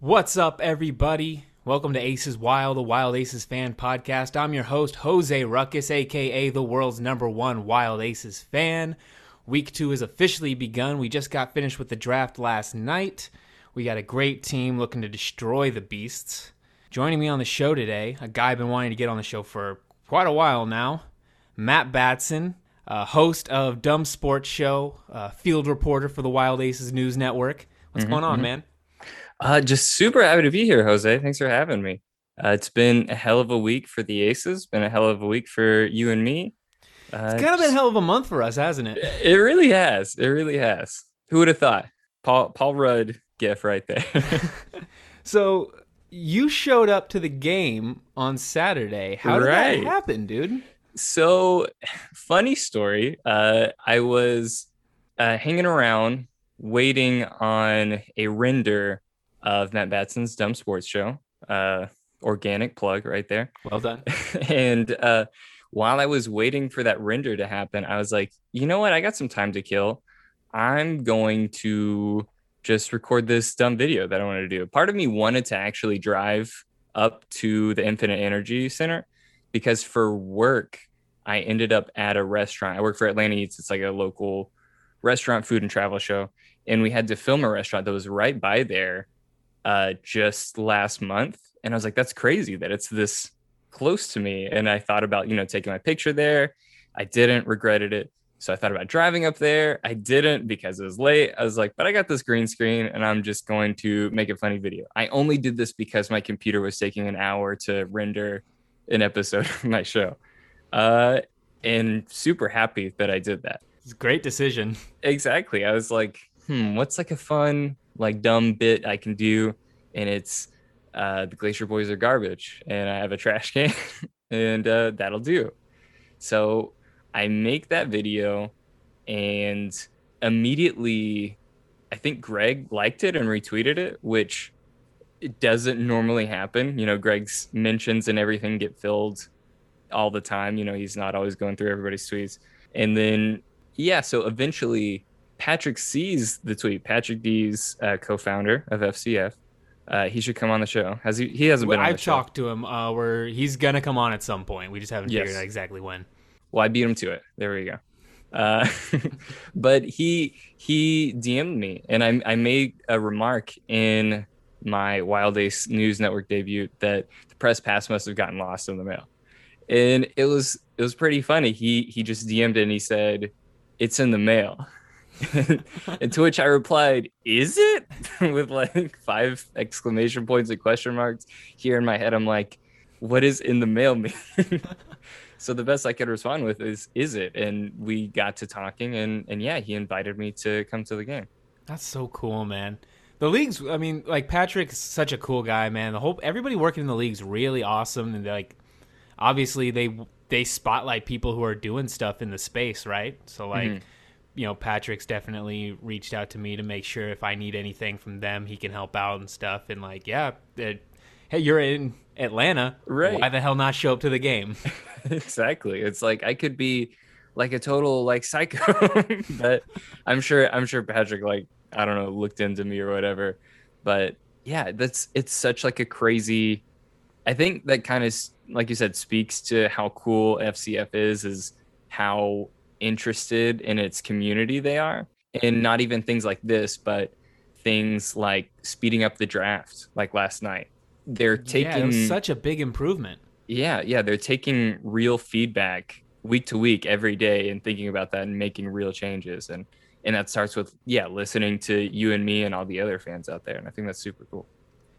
What's up, everybody? Welcome to Ace Is Wild, the Wild Aces fan podcast. I'm your host, Jose Ruckus, aka the world's number one Wild Aces fan. Week two has officially begun. We just got finished with the draft last night. We got a great team looking to destroy the beasts. Joining me on the show today, a guy I've been wanting to get on the show for quite a while now, Matt Batson, uh, host of Dumb Sports Show, uh, field reporter for the Wild Aces News Network. What's Mm-hmm, going on, man? Uh, just super happy to be here, Jose. Thanks for having me. Uh, it's been a hell of a week for the Aces. Been a hell of a week for you and me. Uh, It's kind of been a hell of a month for us, hasn't it? It really has. It really has. Who would have thought? Paul Paul Rudd gif right there. So you showed up to the game on Saturday. How did Right. that happen, dude? so funny story. Uh, I was uh, hanging around waiting on a render of Matt Batson's Dumb Sports Show. Uh, organic plug right there. Well done. and uh, while I was waiting for that render to happen, I was like, you know what? I got some time to kill. I'm going to just record this dumb video that I wanted to do. Part of me wanted to actually drive up to the Infinite Energy Center because for work, I ended up at a restaurant. I work for Atlanta Eats. It's like a local restaurant, food, and travel show. And we had to film a restaurant that was right by there uh, just last month. And I was like, that's crazy that it's this close to me. And I thought about, you know, taking my picture there. I didn't, regretted it. So I thought about driving up there. I didn't because it was late. I was like, but I got this green screen and I'm just going to make a funny video. I only did this because my computer was taking an hour to render an episode of my show. Uh, and super happy that I did that. It's a great decision. Exactly. I was like, hmm, what's like a fun, like dumb bit I can do? And it's uh, the Glacier Boys are garbage, and I have a trash can, and uh, that'll do. So I make that video, and immediately, I think Greg liked it and retweeted it, which it doesn't normally happen. You know, Greg's mentions and everything get filled all the time. You know, he's not always going through everybody's tweets. And then, yeah, so eventually Patrick sees the tweet. Patrick Dees uh, co-founder of FCF. Uh, he should come on the show. Has he? He hasn't been. on I've show. talked to him. Uh, where he's gonna come on at some point. We just haven't Yes. figured out exactly when. Well, I beat him to it. There we go. Uh, but he he DM'd me, and I I made a remark in my Wild Ace News Network debut that the press pass must have gotten lost in the mail, and it was it was pretty funny. He he just DM'd it and he said, "It's in the mail." and to which I replied, "Is it?" with like five exclamation points and question marks. Here in my head, I'm like, "What is in the mail mean?" so the best I could respond with is, "Is it?" And we got to talking, and and yeah, he invited me to come to the game. That's so cool, man. The leagues. I mean, like Patrick's such a cool guy, man. The whole everybody working in the league's really awesome, and like, obviously they they spotlight people who are doing stuff in the space, right? So like. Mhm. You know, Patrick's definitely reached out to me to make sure if I need anything from them, he can help out and stuff. And like, yeah, it, hey, you're in Atlanta, Right. Why the hell not show up to the game? exactly. It's like I could be like a total like psycho, but I'm sure I'm sure Patrick like I don't know looked into me or whatever. But yeah, that's it's such like a crazy. I think that kind of like you said speaks to how cool FCF is is how interested in its community they are, and not even things like this, but things like speeding up the draft like last night. They're taking yeah, such a big improvement. yeah, yeah, they're taking real feedback week to week every day and thinking about that and making real changes and and that starts with yeah, listening to you and me and all the other fans out there and I think that's super cool.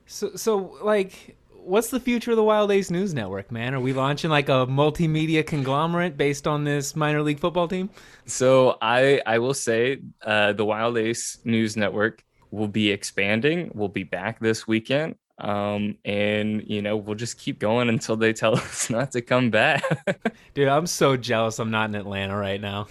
So, so like, what's the future of the Wild Ace News Network, man? Are we launching like a multimedia conglomerate based on this minor league football team? So I I will say uh the Wild Ace News Network will be expanding. We'll be back this weekend. Um and you know, we'll just keep going until they tell us not to come back. Dude, I'm so jealous. I'm not in Atlanta right now.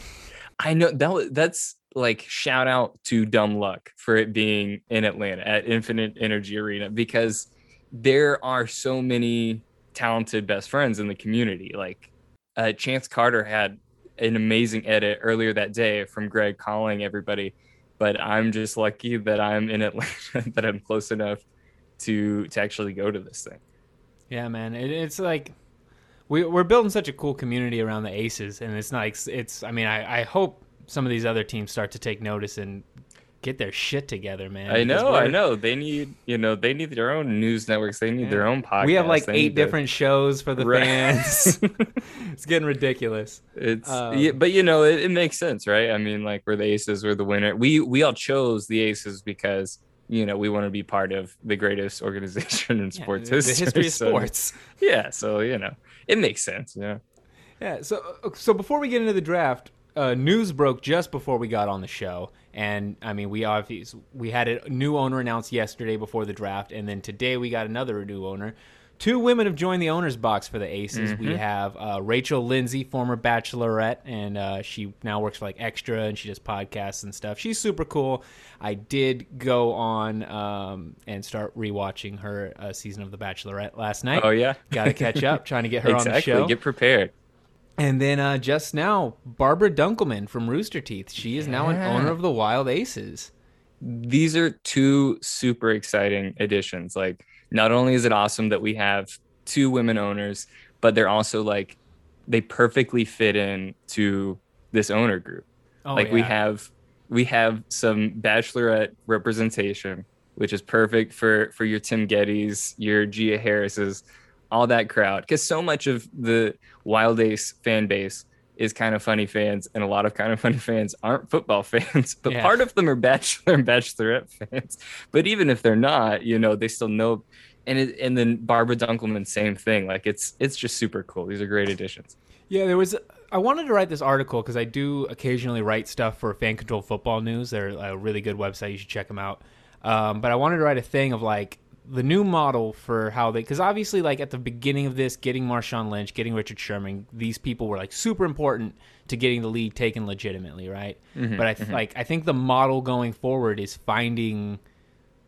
I know that that's like shout out to Dumb Luck for it being in Atlanta at Infinite Energy Arena because there are so many talented best friends in the community. Like uh, Chance Carter had an amazing edit earlier that day from Greg calling everybody, but I'm just lucky that I'm in Atlanta, that I'm close enough to to actually go to this thing. Yeah, man. It, it's like we we're building such a cool community around the Aces, and it's like it's. I mean, I I hope some of these other teams start to take notice and get their shit together, man. I know, I know. They need, you know, they need their own news networks. They need their own podcasts. We have like They eight need to- different shows for the Right. fans. it's getting ridiculous. It's Um, yeah, but you know, it, it makes sense, right? I mean, like we're the Aces, we're the winner. We we all chose the Aces because you know we want to be part of the greatest organization in sports the, history. the history of so- sports. Yeah, so you know, it makes sense. Yeah. Yeah. So uh, so before we get into the draft, uh, news broke just before we got on the show, and I mean we obviously we had a new owner announced yesterday before the draft, and then today we got another new owner. Two women have joined the owners box for the Aces. We have uh, Rachel Lindsay, former Bachelorette, and uh, she now works for like Extra, and she does podcasts and stuff. She's super cool. I did go on um, and start rewatching her uh, season of The Bachelorette last night. Oh yeah. Got to catch up, trying to get her exactly. on the show. Get prepared. And then uh, just now, Barbara Dunkelman from Rooster Teeth. She is now an owner of the Wild Aces. these are two super exciting additions. Like, not only is it awesome that we have two women owners, but they're also like they perfectly fit in to this owner group. Oh, like we have we have some bachelorette representation, which is perfect for for your Tim Gettys, your Gia Harris's, all that crowd. Because so much of the Wild Ace fan base is Kinda Funny fans, and a lot of Kinda Funny fans aren't football fans, but Yeah. part of them are bachelor and bachelorette fans. But even if they're not, you know, they still know. And it, and then Barbara Dunkelman, same thing. Like it's it's just super cool. These are great additions. Yeah, there was. I wanted to write this article because I do occasionally write stuff for Fan Control Football News. They're a really good website. You should check them out. Um, but I wanted to write a thing of like the new model for how they, because obviously, like at the beginning of this, getting Marshawn Lynch, getting Richard Sherman, these people were like super important to getting the league taken legitimately, right? Mm-hmm, but I th- mm-hmm. like I think the model going forward is finding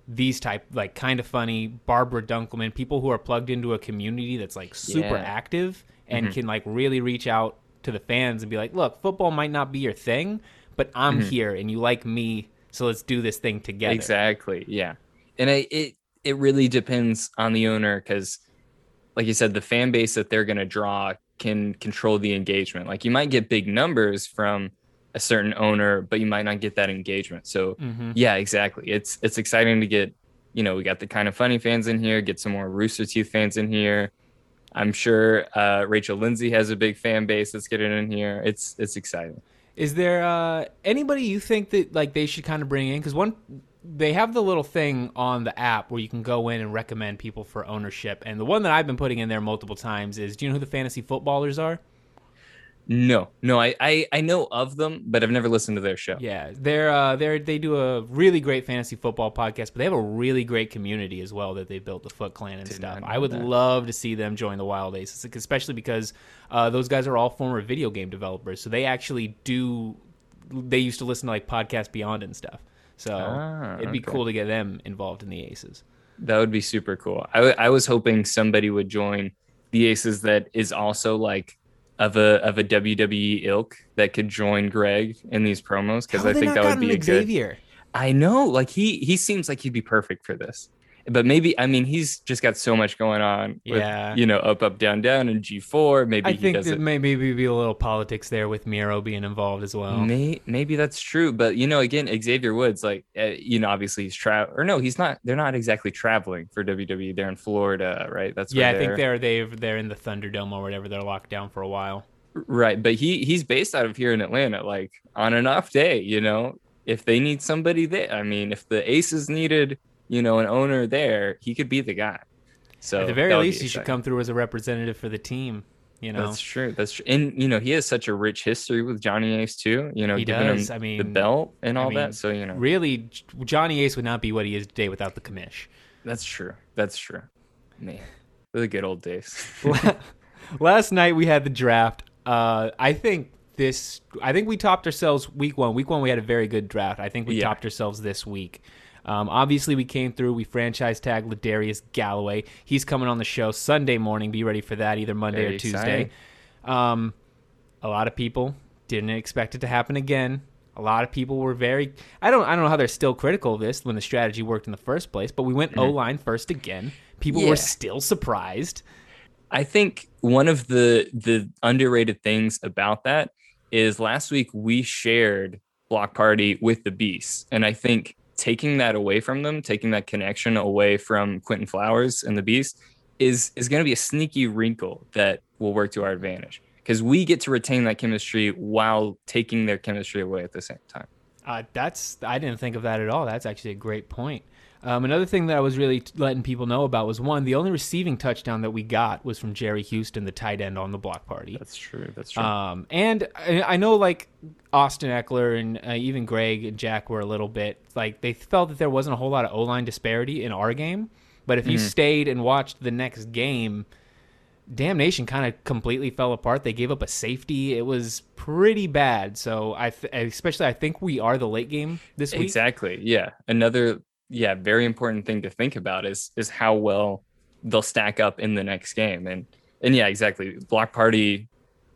these type like Kinda Funny Barbara Dunkelman people who are plugged into a community that's like super Yeah. active and mm-hmm. can like really reach out to the fans and be like, look, football might not be your thing, but I'm here and you like me, so let's do this thing together. Exactly. Yeah. And I, it it really depends on the owner because, like you said, the fan base that they're going to draw can control the engagement. Like you might get big numbers from a certain owner, but you might not get that engagement. So Mhm. yeah, exactly. It's it's exciting to get. You know, we got the Kinda Funny fans in here. Get some more Rooster Teeth fans in here. I'm sure uh, Rachel Lindsay has a big fan base that's getting in here. It's it's exciting. Is there uh, anybody you think that like they should kind of bring in? Because one, they have the little thing on the app where you can go in and recommend people for ownership, and the one that I've been putting in there multiple times is, do you know who the fantasy footballers are? No, no, I, I I know of them, but I've never listened to their show. Yeah, they're uh, they're they do a really great fantasy football podcast, but they have a really great community as well that they built the Foot Clan and Did stuff. I would that. love to see them join the Wild Aces, especially because uh, those guys are all former video game developers, so they actually do. They used to listen to like Podcast Beyond and stuff, so Ah, it'd be okay. cool to get them involved in the Aces. That would be super cool. I, w- I was hoping somebody would join the Aces that is also like of a of a WWE ilk that could join Greg in these promos because I think that would be a good. I know, like he he seems like he'd be perfect for this. But maybe I mean he's just got so much going on. With, Yeah. you know, up up down down and G four. Maybe I he think that may maybe be a little politics there with Miro being involved as well. May, maybe that's true, but you know, again, Xavier Woods, like uh, you know, obviously he's travel or no, he's not. They're not exactly traveling for WWE. They're in Florida, right? That's yeah, I think they're they they're in the Thunderdome or whatever. They're locked down for a while. right. But he he's based out of here in Atlanta. Like on an off day, you know, if they need somebody there, I mean, if the Aces needed, you know, an owner there, he could be the guy. So At the very that would be least, he should come through as a representative for the team. You know, That's true. That's true. And you know, he has such a rich history with Johnny Ace too. You know, He does. I the belt and I all mean, that. So you know, really, Johnny Ace would not be what he is today without the commish. That's true. That's true. Man, the good old days. Last night we had the draft. Uh, I think this. I think we topped ourselves week one. Week one we had a very good draft. I think we Yeah. topped ourselves this week. Um, obviously, we came through. We franchise tag Ladarius Galloway. He's coming on the show Sunday morning. Be ready for that, either Monday Very or Tuesday. Um, a lot of people didn't expect it to happen again. A lot of people were very I don't I don't know how they're still critical of this when the strategy worked in the first place, but we went O line first again. People Mm-hmm. Yeah. were still surprised. I think one of the the underrated things about that is last week we shared Block Party with the Beasts, and I think taking that away from them, taking that connection away from Quinton Flowers and the Beast, is is going to be a sneaky wrinkle that will work to our advantage because we get to retain that chemistry while taking their chemistry away at the same time. Uh, that's I didn't think of that at all. That's actually a great point. Um, another thing that I was really letting people know about was one, the only receiving touchdown that we got was from Jerry Houston, the tight end on the block party. That's true. That's true. Um, and I, I know like Austin Ekeler and uh, even Greg and Jack were a little bit like they felt that there wasn't a whole lot of O line disparity in our game. But if you stayed and watched the next game, Damnation kind of completely fell apart. They gave up a safety. It was pretty bad. So I, th- especially I think we are the late game this week. Exactly. Yeah. Another yeah, very important thing to think about is is how well they'll stack up in the next game. And and yeah, exactly. Block Party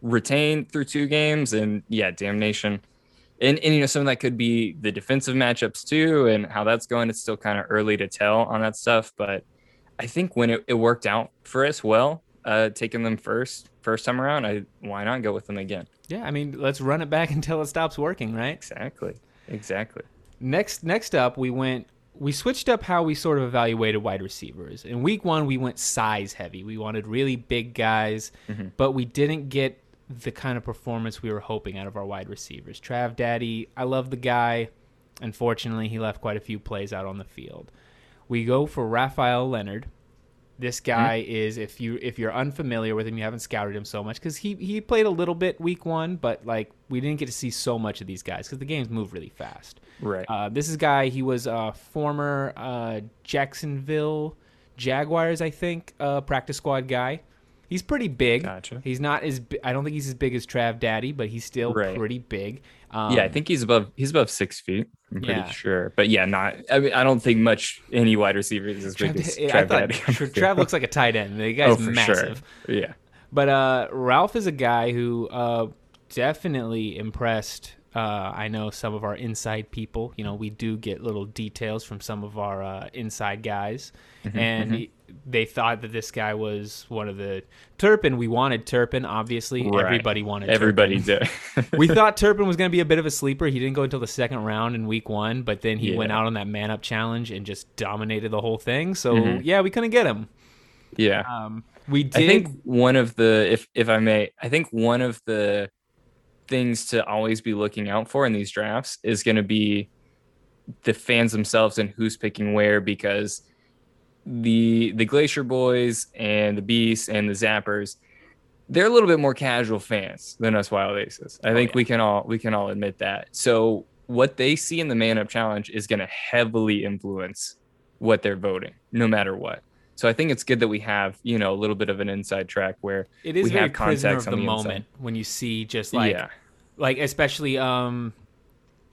retained through two games and yeah, Damnation. And and you know, some of that could be the defensive matchups too and how that's going. It's still kind of early to tell on that stuff. But I think when it, it worked out for us well, uh taking them first first time around, I why not go with them again? Yeah, I mean, let's run it back until it stops working, right? Exactly. Exactly. Next, next up, we went. We switched up how we sort of evaluated wide receivers. In week one, we went size heavy. We wanted really big guys, mm-hmm. but we didn't get the kind of performance we were hoping out of our wide receivers. Trav Daddy, I love the guy. Unfortunately, he left quite a few plays out on the field. We go for Raphael Leonard. This guy is if you if you're unfamiliar with him, you haven't scouted him so much because he he played a little bit week one, but like we didn't get to see so much of these guys because the games move really fast. Right. Uh, this is guy. He was a former uh, Jacksonville Jaguars, I think, uh, practice squad guy. He's pretty big. Gotcha. He's not as. I don't think he's as big as Trav Daddy, but he's still Right. pretty big. Um, yeah, I think he's above he's above six feet. I'm pretty Yeah. sure, but yeah, not. I mean, I don't think much any wide receiver is as big Trav, I Trav thought. Trav looks like a tight end. The guy's oh, for massive. sure. Yeah, But uh, Ralph is a guy who uh, definitely impressed. Uh, I know some of our inside people. You know, we do get little details from some of our uh, inside guys, Mm-hmm, and he- they thought that this guy was one of the Turpin. We wanted Turpin, obviously. Right. Everybody wanted. everybody Turpin. did. we thought Turpin was going to be a bit of a sleeper. He didn't go until the second round in week one, but then he went out on that man up challenge and just dominated the whole thing. So Mhm. yeah, we couldn't get him. yeah, Um, we did. I think one of the if if I may, I think one of the things to always be looking out for in these drafts is going to be the fans themselves and who's picking where because the the Glacier Boys and the Beasts and the Zappers they're a little bit more casual fans than us Wild Aces. I oh, think yeah. we can all we can all admit that. So what they see in the man up challenge is going to heavily influence what they're voting no matter what. So I think it's good that we have, you know, a little bit of an inside track where It is we have contacts of on the, the moment when you see just like yeah, like especially um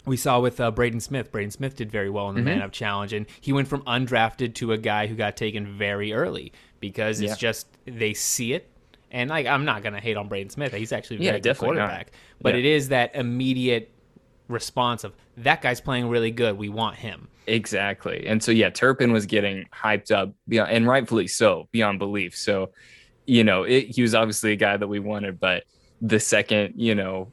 we saw with uh, Braden Smith. Braden Smith did very well in the Mm-hmm. man up challenge, and he went from undrafted to a guy who got taken very early because it's Yeah. just they see it. And like I'm not gonna hate on Braden Smith; he's actually a Yeah, very good definitely not. quarterback. But Yeah. it is that immediate response of that guy's playing really good. We want him. Exactly. And so yeah, Turpin was getting hyped up beyond, and rightfully so, beyond belief. So, you know, it, he was obviously a guy that we wanted, but the second, you know,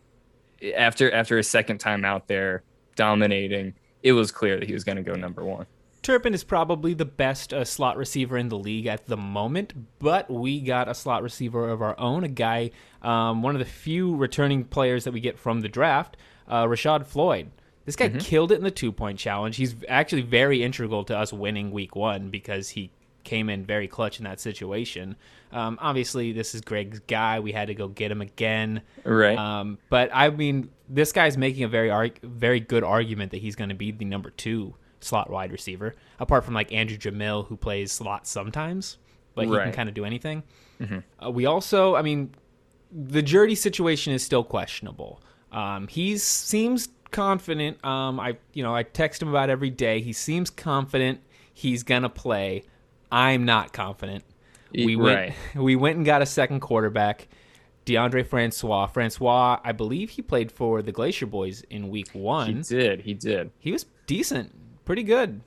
after after a second time out there dominating, it was clear that he was going to go number one. Turpin is probably the best uh, slot receiver in the league at the moment, but we got a slot receiver of our own, a guy, um, one of the few returning players that we get from the draft, uh, Rashad Floyd. This guy killed it in the two point challenge. He's actually very integral to us winning week one because he came in very clutch in that situation. Um, obviously, this is Greg's guy. We had to go get him again. Right. Um, but I mean, this guy's making a very arg- very good argument that he's going to be the number two slot wide receiver, apart from like Andrew Jamil, who plays slot sometimes, but he can kind of do anything. Uh, we also, I mean, the Jurdy situation is still questionable. Um, he seems confident. Um, I, you know, I text him about every day. He seems confident he's gonna play. I'm not confident. We went, Right. we went and got a second quarterback. Deondre Francois. Francois, I believe he played for the Glacier Boys in week one. He did. He did. He was decent, pretty good.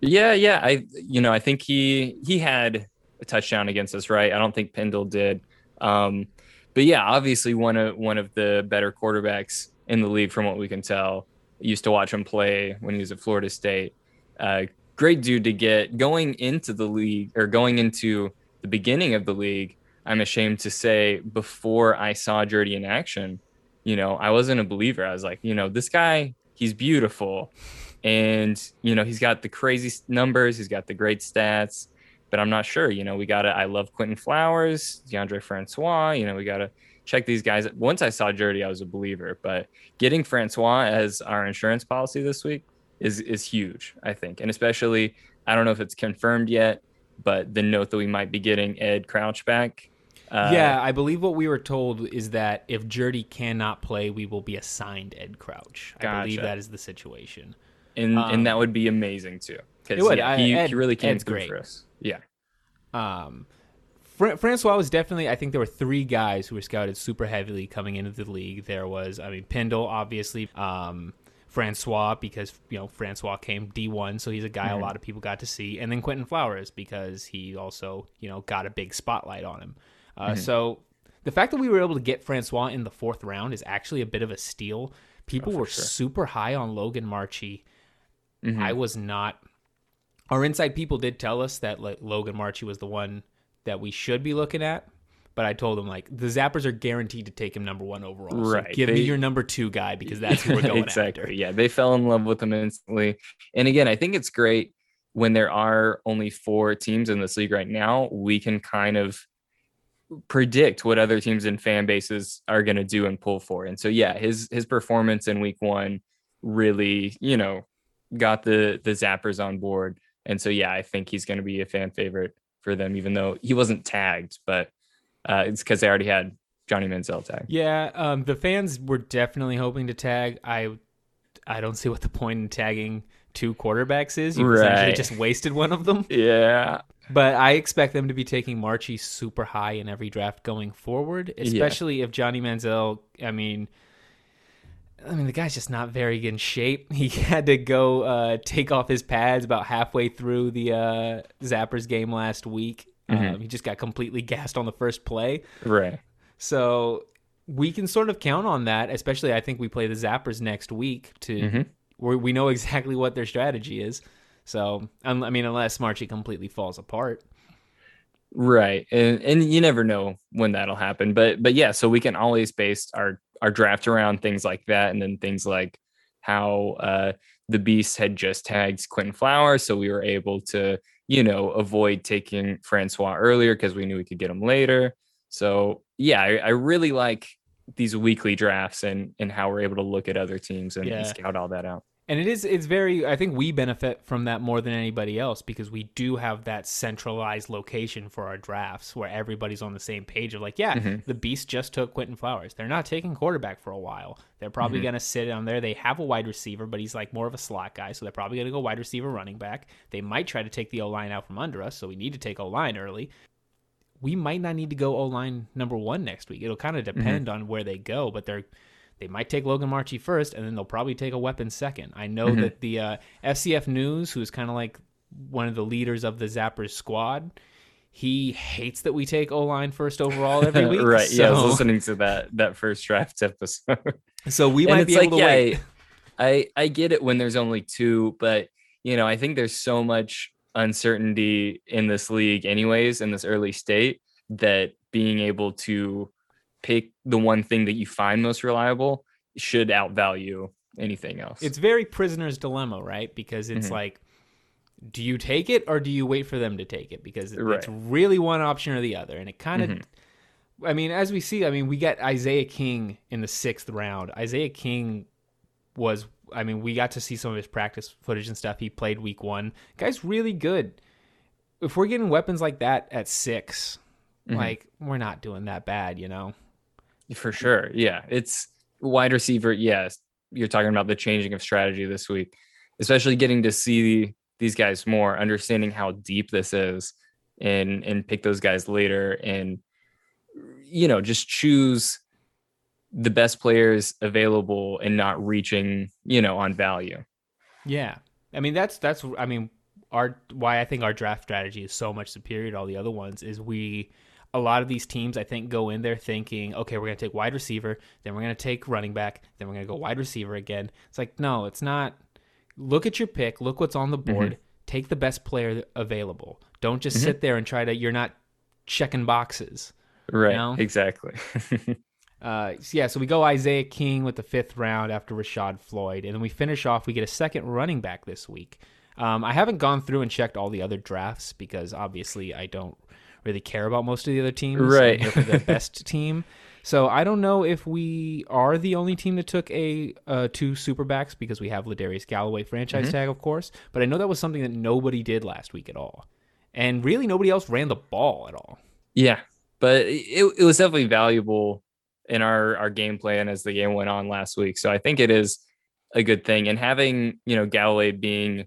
Yeah, yeah. I you know, I think he he had a touchdown against us, right? I don't think Pendle did. Um, but yeah, obviously one of one of the better quarterbacks in the league from what we can tell. Used to watch him play when he was at Florida State. Uh, great dude to get going into the league or going into the beginning of the league. I'm ashamed to say before I saw Jeudy in action, you know, I wasn't a believer. I was like, you know, this guy, he's beautiful. And, you know, he's got the crazy numbers, he's got the great stats, but I'm not sure. You know, we got to, I love Quinton Flowers, Deondre Francois, you know, we got to check these guys. Once I saw Jeudy, I was a believer, but getting Francois as our insurance policy this week is, is huge, I think. And especially, I don't know if it's confirmed yet, but the note that we might be getting Ed Crouch back. Uh, yeah, I believe what we were told is that if Jeudy cannot play, we will be assigned Ed Crouch. Gotcha. I believe that is the situation and um, and that would be amazing too. Because yeah, he, Ed, he really can Ed's great. for us. Yeah. Um, Fra- Francois was definitely. I think there were three guys who were scouted super heavily coming into the league. There was, I mean, Pendle, obviously. Um, Francois because you know Francois came D one, so he's a guy mm-hmm. a lot of people got to see, and then Quinton Flowers because he also you know got a big spotlight on him. Uh, mm-hmm. So the fact that we were able to get Francois in the fourth round is actually a bit of a steal. People oh, were sure. super high on Logan Marchi Mm-hmm. I was not. Our inside people did tell us that like, Logan Marchi was the one that we should be looking at, but I told him like the Zappers are guaranteed to take him number one overall. Right. So give they, me your number two guy because that's who we're going exactly. after. Yeah, they fell in love with him instantly. And again, I think it's great when there are only four teams in this league right now. We can kind of predict what other teams and fan bases are going to do and pull for. And so yeah, his his performance in week 1 really, you know, got the the zappers on board. And so yeah, I think he's going to be a fan favorite for them, even though he wasn't tagged, but uh, it's because they already had Johnny Manziel tag. Yeah, um, the fans were definitely hoping to tag. I I don't see what the point in tagging two quarterbacks is. You right. essentially just wasted one of them. Yeah. But I expect them to be taking Marchi super high in every draft going forward, especially yeah. if Johnny Manziel. I mean, I mean, the guy's just not very in shape. He had to go uh, take off his pads about halfway through the uh, Zappers game last week. Mm-hmm. Um, he just got completely gassed on the first play. Right. So we can sort of count on that, especially I think we play the Zappers next week to mm-hmm. we know exactly what their strategy is. So, I mean, unless Marchi completely falls apart. Right. And and you never know when that'll happen. But but yeah, so we can always base our our draft around things like that, and then things like how uh, the Beast had just tagged Quinton Flowers, so we were able to you know avoid taking Francois earlier because we knew we could get him later. So yeah, I, I, really like these weekly drafts and and how we're able to look at other teams and, yeah. and scout all that out and it is it's very i think we benefit from that more than anybody else because we do have that centralized location for our drafts where everybody's on the same page of like yeah mm-hmm. the beast just took quinton flowers they're not taking quarterback for a while they're probably mm-hmm. going to sit on there they have a wide receiver but he's like more of a slot guy so they're probably going to go wide receiver running back they might try to take the o-line out from under us so we need to take o-line early we might not need to go o-line number one next week it'll kind of mm-hmm. depend mm-hmm. on where they go but they're they might take Logan Marchi first, and then they'll probably take a weapon second. I know mm-hmm. that the uh, FCF News, who's kind of like one of the leaders of the Zappers squad, he hates that we take O line first overall every week. right? So... Yeah, I was listening to that that first draft episode. so we might be able like, to yeah, wait. I I get it when there's only two, but you know I think there's so much uncertainty in this league, anyways, in this early state that being able to pick the one thing that you find most reliable should outvalue anything else. It's very prisoner's dilemma, right? Because it's mm-hmm. like, do you take it or do you wait for them to take it? Because right. it's really one option or the other. And it kind of, mm-hmm. I mean, as we see, I mean, we got Isaiah King in the sixth round. Isaiah King was, I mean, we got to see some of his practice footage and stuff. He played week one. Guy's really good. If we're getting weapons like that at 6 mm-hmm. like, we're not doing that bad, you know? For sure. Yeah. It's wide receiver. Yes. You're talking about the changing of strategy this week, especially getting to see these guys more, understanding how deep this is and and pick those guys later and you know, just choose the best players available and not reaching, you know, on value. Yeah. I mean that's that's I mean our why I think our draft strategy is so much superior to all the other ones is we a lot of these teams I think go in there thinking, okay, we're gonna take wide receiver, then we're gonna take running back, then we're gonna go wide receiver again. It's like no, it's not. Look at your pick. Look what's on the board. Mm-hmm. Take the best player available. Don't just mm-hmm. sit there and try to. You're not checking boxes. Right. You know? Exactly. uh, yeah, so we go Isaiah King with the fifth round after Rashad Floyd, and then we finish off. We get a second running back this week. Um, I haven't gone through and checked all the other drafts because obviously I don't really care about most of the other teams. Right. for the best team. So I don't know if we are the only team that took a uh, two superbacks because we have Ladarius Galloway franchise mm-hmm. tag, of course. But I know that was something that nobody did last week at all, and really nobody else ran the ball at all. Yeah, but it, it was definitely valuable in our our game plan as the game went on last week. So I think it is a good thing, and having you know Galloway being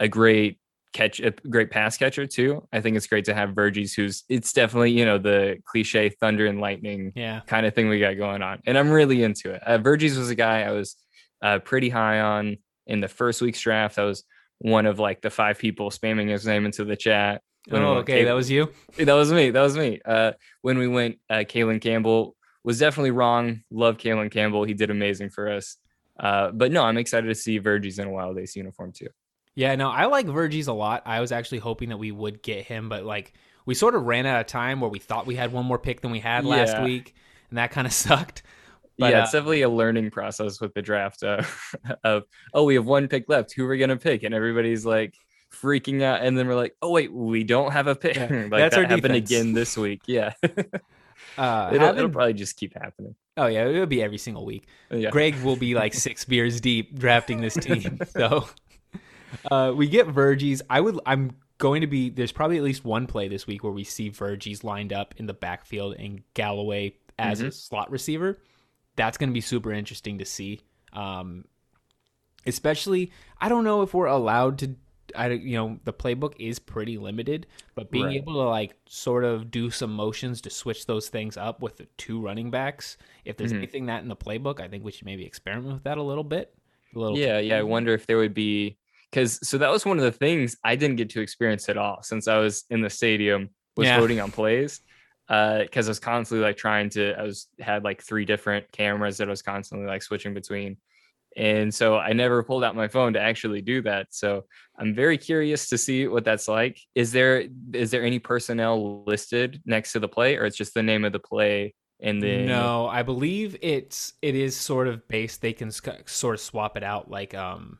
a great catch a great pass catcher too. I think it's great to have Verges, who's it's definitely you know the cliche thunder and lightning yeah. kind of thing we got going on, and I'm really into it. Uh, Verges was a guy I was uh, pretty high on in the first week's draft. I was one of like the five people spamming his name into the chat. Oh, okay, that was you. That was me. That was me. Uh, when we went, uh, Kalen Campbell was definitely wrong. Love Kalen Campbell. He did amazing for us. Uh, but no, I'm excited to see Verges in a Wild Ace uniform too. Yeah, no, I like Verges a lot. I was actually hoping that we would get him, but like we sort of ran out of time where we thought we had one more pick than we had last yeah. week, and that kind of sucked. But, yeah, it's uh, definitely a learning process with the draft uh, of oh, we have one pick left. Who are we gonna pick? And everybody's like freaking out, and then we're like, oh wait, we don't have a pick. Yeah, like that's that happened again this week. Yeah. Uh, it'll, having, it'll, probably just keep happening. Oh yeah, it'll be every single week. Yeah. Greg will be like six beers deep drafting this team. So uh, we get Verges. I would. I'm going to be. There's probably at least one play this week where we see Verges lined up in the backfield and Galloway as mm-hmm. a slot receiver. That's going to be super interesting to see. Um, especially, I don't know if we're allowed to. I you know the playbook is pretty limited, but being right. able to like sort of do some motions to switch those things up with the two running backs. If there's mm-hmm. anything that in the playbook, I think we should maybe experiment with that a little bit. A little. Yeah, yeah. I wonder if there would be because so that was one of the things I didn't get to experience at all since I was in the stadium was yeah. voting on plays because uh, I was constantly like trying to I was had like three different cameras that I was constantly like switching between. And so I never pulled out my phone to actually do that. So I'm very curious to see what that's like. Is there is there any personnel listed next to the play or it's just the name of the play and then no I believe it's it is sort of based they can sc- sort of swap it out like um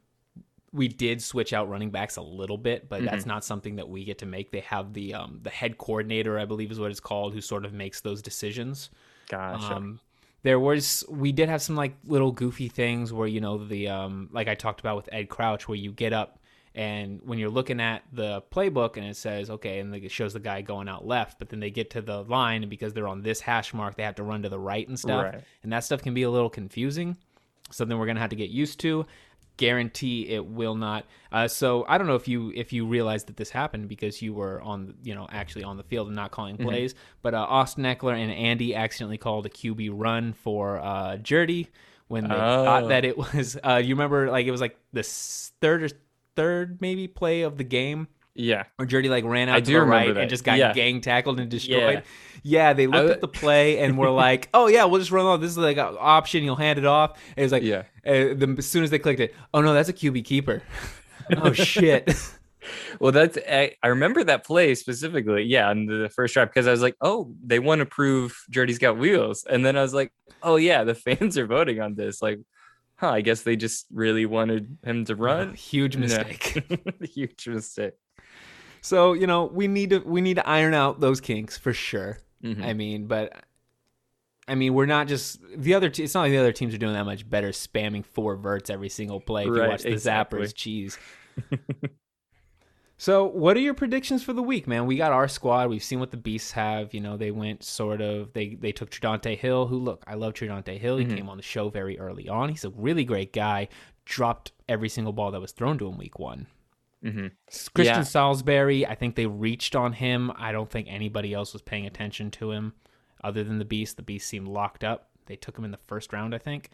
we did switch out running backs a little bit, but mm-hmm. that's not something that we get to make. They have the um, the head coordinator, I believe, is what it's called, who sort of makes those decisions. Gotcha. Um, there was we did have some like little goofy things where you know the um like I talked about with Ed Crouch, where you get up and when you're looking at the playbook and it says okay, and it shows the guy going out left, but then they get to the line and because they're on this hash mark, they have to run to the right and stuff, right. and that stuff can be a little confusing. Something we're gonna have to get used to guarantee it will not. Uh, so I don't know if you if you realized that this happened because you were on you know actually on the field and not calling mm-hmm. plays. But uh, Austin Ekeler and Andy accidentally called a QB run for uh, Jerdy when they oh. thought that it was. Uh, you remember like it was like the third or third maybe play of the game. Yeah. Or Jerdy like ran out I to the right that. and just got yeah. gang tackled and destroyed. Yeah, yeah they looked at the play and were like, "Oh yeah, we'll just run off. This is like an option. You'll hand it off." And it was like, yeah. Uh, the, as soon as they clicked it, oh no, that's a QB keeper. oh shit. well, that's I, I, remember that play specifically. Yeah, on the first drive because I was like, "Oh, they want to prove Jerdy's got wheels," and then I was like, "Oh yeah, the fans are voting on this." Like, huh? I guess they just really wanted him to run. Oh, huge mistake. huge mistake. So you know we need to we need to iron out those kinks for sure. Mm-hmm. I mean, but I mean we're not just the other. Te- it's not like the other teams are doing that much better, spamming four verts every single play. If right, you watch the exactly. zappers, cheese. so, what are your predictions for the week, man? We got our squad. We've seen what the beasts have. You know, they went sort of. They they took Tradante Hill. Who look, I love Tradante Hill. He mm-hmm. came on the show very early on. He's a really great guy. Dropped every single ball that was thrown to him week one. Mm-hmm. Christian yeah. Salisbury, I think they reached on him. I don't think anybody else was paying attention to him. other than the Beast. The Beast seemed locked up. They took him in the first round, I think.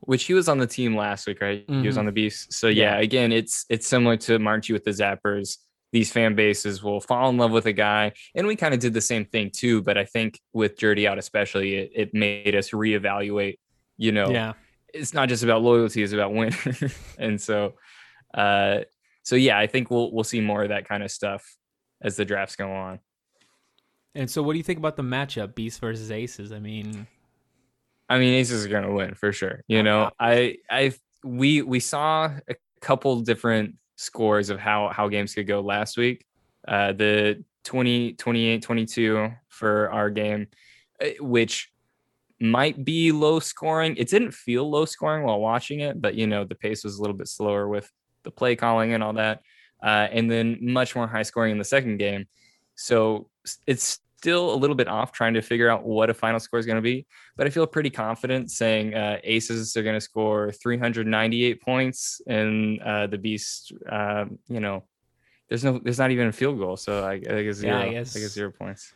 Which he was on the team last week, right? Mm-hmm. He was mm-hmm. on the Beast. So yeah, yeah, again, it's it's similar to Marchi with the Zappers. These fan bases will fall in love with a guy, and we kind of did the same thing too. But I think with Dirty Out, especially, it, it made us reevaluate. You know, yeah, it's not just about loyalty; it's about winning. and so, uh, so yeah, I think we'll we'll see more of that kind of stuff as the drafts go on. And so, what do you think about the matchup, Beast versus Aces? I mean, I mean, Aces are going to win for sure. You know, I, I, we, we saw a couple different scores of how how games could go last week. Uh, the 20, 28, 22 for our game, eh, which might be low scoring. It didn't feel low scoring while watching it, but you know, the pace was a little bit slower with the play calling and all that. Uh, and then much more high scoring in the second game. So it's still a little bit off trying to figure out what a final score is going to be, but I feel pretty confident saying uh, Aces are going to score 398 points and uh, the Beast, uh, you know, there's no, there's not even a field goal, so I, I guess zero. Yeah, I guess. I guess zero points.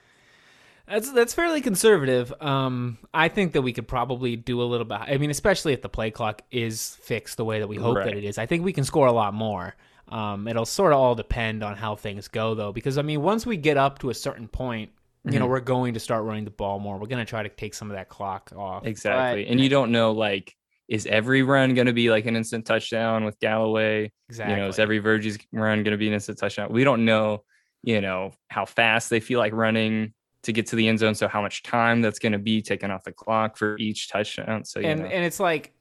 That's that's fairly conservative. Um, I think that we could probably do a little bit. I mean, especially if the play clock is fixed the way that we hope right. that it is. I think we can score a lot more. Um, it'll sort of all depend on how things go, though, because I mean, once we get up to a certain point, you mm-hmm. know, we're going to start running the ball more. We're going to try to take some of that clock off. Exactly. But, and you don't know, like, is every run going to be like an instant touchdown with Galloway? Exactly. You know, is every Virgie's run going to be an instant touchdown? We don't know, you know, how fast they feel like running to get to the end zone. So how much time that's going to be taken off the clock for each touchdown. So, and, know. and it's like,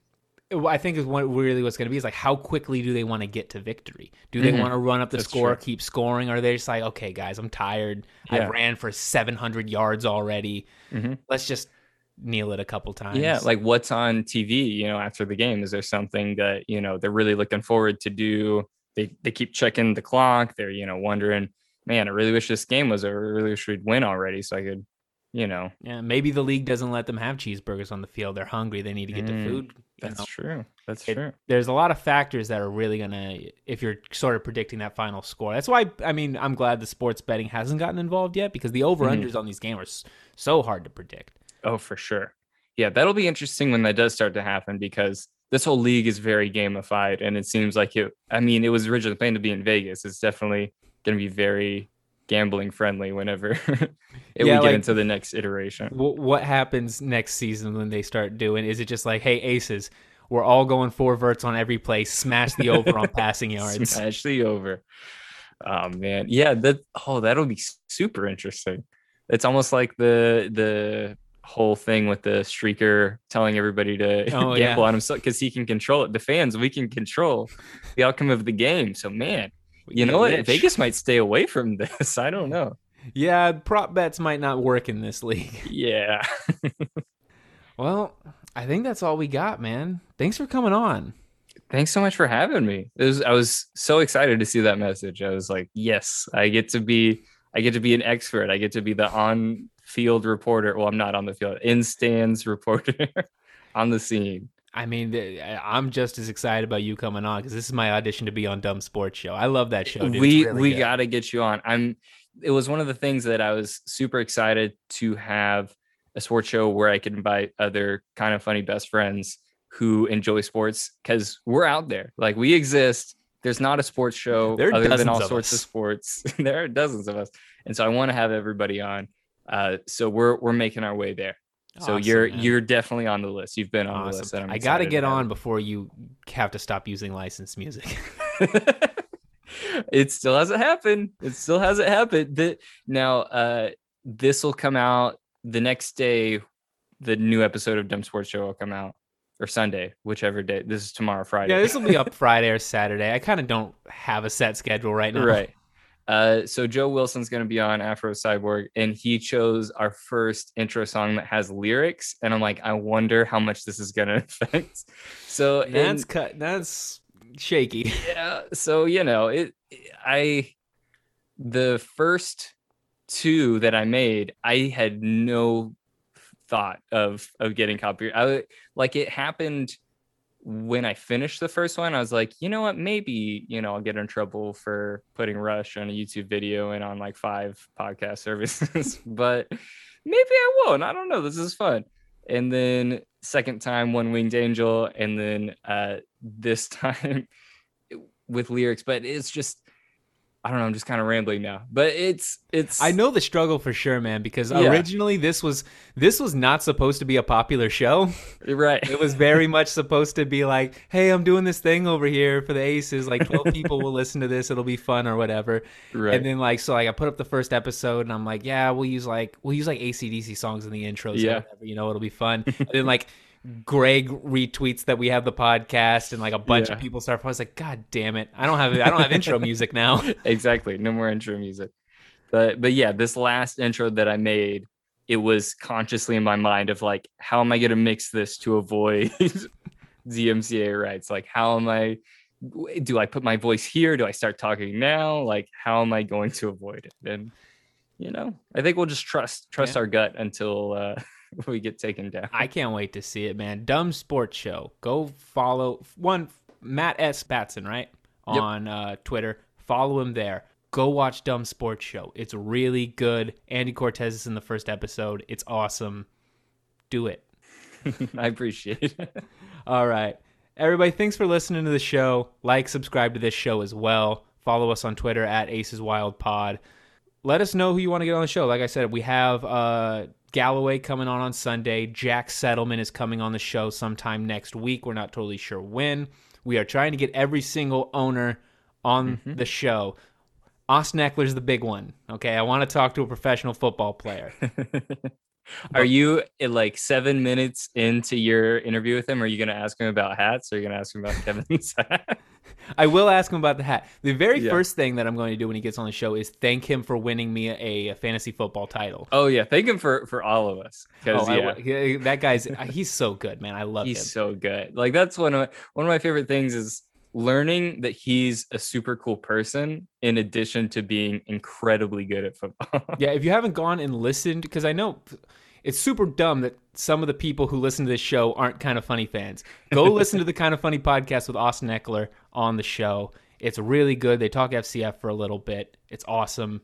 I think is what really what's going to be is like how quickly do they want to get to victory? Do they mm-hmm. want to run up the That's score, true. keep scoring, or are they just like, okay, guys, I'm tired. Yeah. I ran for 700 yards already. Mm-hmm. Let's just kneel it a couple times. Yeah, like what's on TV? You know, after the game, is there something that you know they're really looking forward to do? They they keep checking the clock. They're you know wondering, man, I really wish this game was over. I really wish we'd win already, so I could you know. Yeah, maybe the league doesn't let them have cheeseburgers on the field. They're hungry. They need to get mm. to food. That's know? true. That's it, true. There's a lot of factors that are really gonna, if you're sort of predicting that final score. That's why I mean I'm glad the sports betting hasn't gotten involved yet because the over unders mm-hmm. on these games are so hard to predict. Oh, for sure. Yeah, that'll be interesting when that does start to happen because this whole league is very gamified and it seems like it. I mean, it was originally planned to be in Vegas. It's definitely going to be very gambling friendly whenever yeah, we get like, into the next iteration. what happens next season when they start doing? Is it just like, hey, aces, we're all going four verts on every play, smash the over on passing yards, smash the over. Oh man, yeah, that oh that'll be super interesting. It's almost like the the whole thing with the streaker telling everybody to oh, gamble yeah. on himself because he can control it. The fans, we can control the outcome of the game. So man, you know what? Vegas might stay away from this. I don't know. Yeah, prop bets might not work in this league. Yeah. well, I think that's all we got, man. Thanks for coming on. Thanks so much for having me. Was, I was so excited to see that message. I was like, yes, I get to be I get to be an expert. I get to be the on-field reporter. Well, I'm not on the field, in stands reporter on the scene. I mean, I'm just as excited about you coming on because this is my audition to be on Dumb Sports Show. I love that show. Dude. We really we got to get you on. I'm. It was one of the things that I was super excited to have a sports show where I could invite other Kinda Funny best friends who enjoy sports because we're out there. Like we exist. There's not a sports show there other than all of sorts us. of sports. there are dozens of us, and so I want to have everybody on. Uh, so we're we're making our way there. So awesome, you're man. you're definitely on the list. You've been on awesome. the list. i got to get on before you have to stop using licensed music. it still hasn't happened. It still hasn't happened. The, now, uh, this will come out the next day. The new episode of Dumb Sports Show will come out, or Sunday, whichever day. This is tomorrow, Friday. Yeah, this will be up Friday or Saturday. I kind of don't have a set schedule right now. Right. Uh, so Joe Wilson's going to be on Afro Cyborg, and he chose our first intro song that has lyrics, and I'm like, I wonder how much this is going to affect. So that's and, cut. That's shaky. Yeah. So you know, it. I the first two that I made, I had no thought of of getting copyright. I like it happened when I finished the first one, I was like, you know what? Maybe, you know, I'll get in trouble for putting Rush on a YouTube video and on like five podcast services. but maybe I won't. I don't know. This is fun. And then second time, One Winged Angel, and then uh, this time with lyrics. But it's just I don't know. I'm just kind of rambling now, but it's it's. I know the struggle for sure, man. Because Yeah. originally this was this was not supposed to be a popular show. right. It was very much supposed to be like, "Hey, I'm doing this thing over here for the Aces. Like, 12 people will listen to this. It'll be fun or whatever." right. And then like, so like I put up the first episode, and I'm like, "Yeah, we'll use like we'll use like ACDC songs in the intros. Yeah. or whatever, you know, it'll be fun." and then like. Greg retweets that we have the podcast, and like a bunch of people start. I was like, "God damn it! I don't have I don't have intro music now." exactly. No more intro music. But but yeah, this last intro that I made, it was consciously in my mind of like, how am I gonna mix this to avoid DMCA rights? Like, how am I? Do I put my voice here? Do I start talking now? Like, how am I going to avoid it? And you know, I think we'll just trust trust Yeah. our gut until uh, we get taken down. I can't wait to see it, man. Dumb Sports Show. Go follow one Matt S. Batson, right? Yep. On uh, Twitter. Follow him there. Go watch Dumb Sports Show. It's really good. Andy Cortez is in the first episode. It's awesome. Do it. I appreciate it. All right. Everybody, thanks for listening to the show. Like, subscribe to this show as well. Follow us on Twitter at Aces Wild Pod. Let us know who you want to get on the show. Like I said, we have uh, Galloway coming on on Sunday. Jack Settlement is coming on the show sometime next week. We're not totally sure when. We are trying to get every single owner on the show. Austin Ekeler's the big one. Okay, I want to talk to a professional football player. Are you uh, like seven minutes into your interview with him? Are you going to ask him about hats? Or are you going to ask him about Kevin's hat? I will ask him about the hat. The very Yeah. first thing that I'm going to do when he gets on the show is thank him for winning me a, a fantasy football title. oh yeah, thank him for for all of us because Oh, yeah, that guy's uh, he's so good, man. I love he's him. He's so good. Like that's one of my, one of my favorite things is learning that he's a super cool person in addition to being incredibly good at football. Yeah, if you haven't gone and listened, because I know it's super dumb that some of the people who listen to this show aren't Kinda Funny fans. Go listen to the Kinda Funny podcast with Austin Ekeler on the show. It's really good. They talk FCF for a little bit. It's awesome.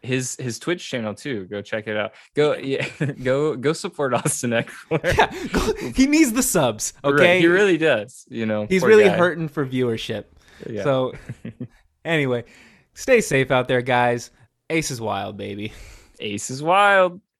his his Twitch channel too. Go check it out. Go yeah, go go support Austin Ekeler. Yeah, go- he needs the subs. Right, Okay, he really does. You know, he's really guy. hurting for viewership. Yeah. So, anyway, stay safe out there, guys. Ace is wild, baby. Ace is wild.